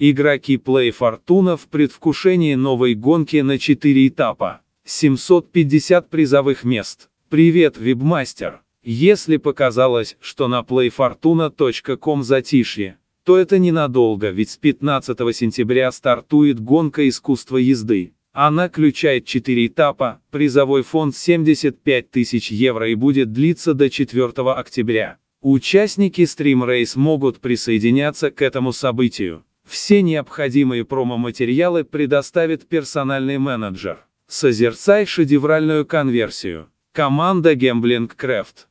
Игроки Play Fortuna в предвкушении новой гонки на 4 этапа. 750 призовых мест. Привет, вебмастер! Если показалось, что на playfortuna.com затишье, то это ненадолго, ведь с 15 сентября стартует гонка искусства езды. Она включает 4 этапа, призовой фонд 75 тысяч евро и будет длиться до 4 октября. Участники Race могут присоединяться к этому событию. Все необходимые промо-материалы предоставит персональный менеджер. Созерцай шедевральную конверсию. Команда Gambling Craft.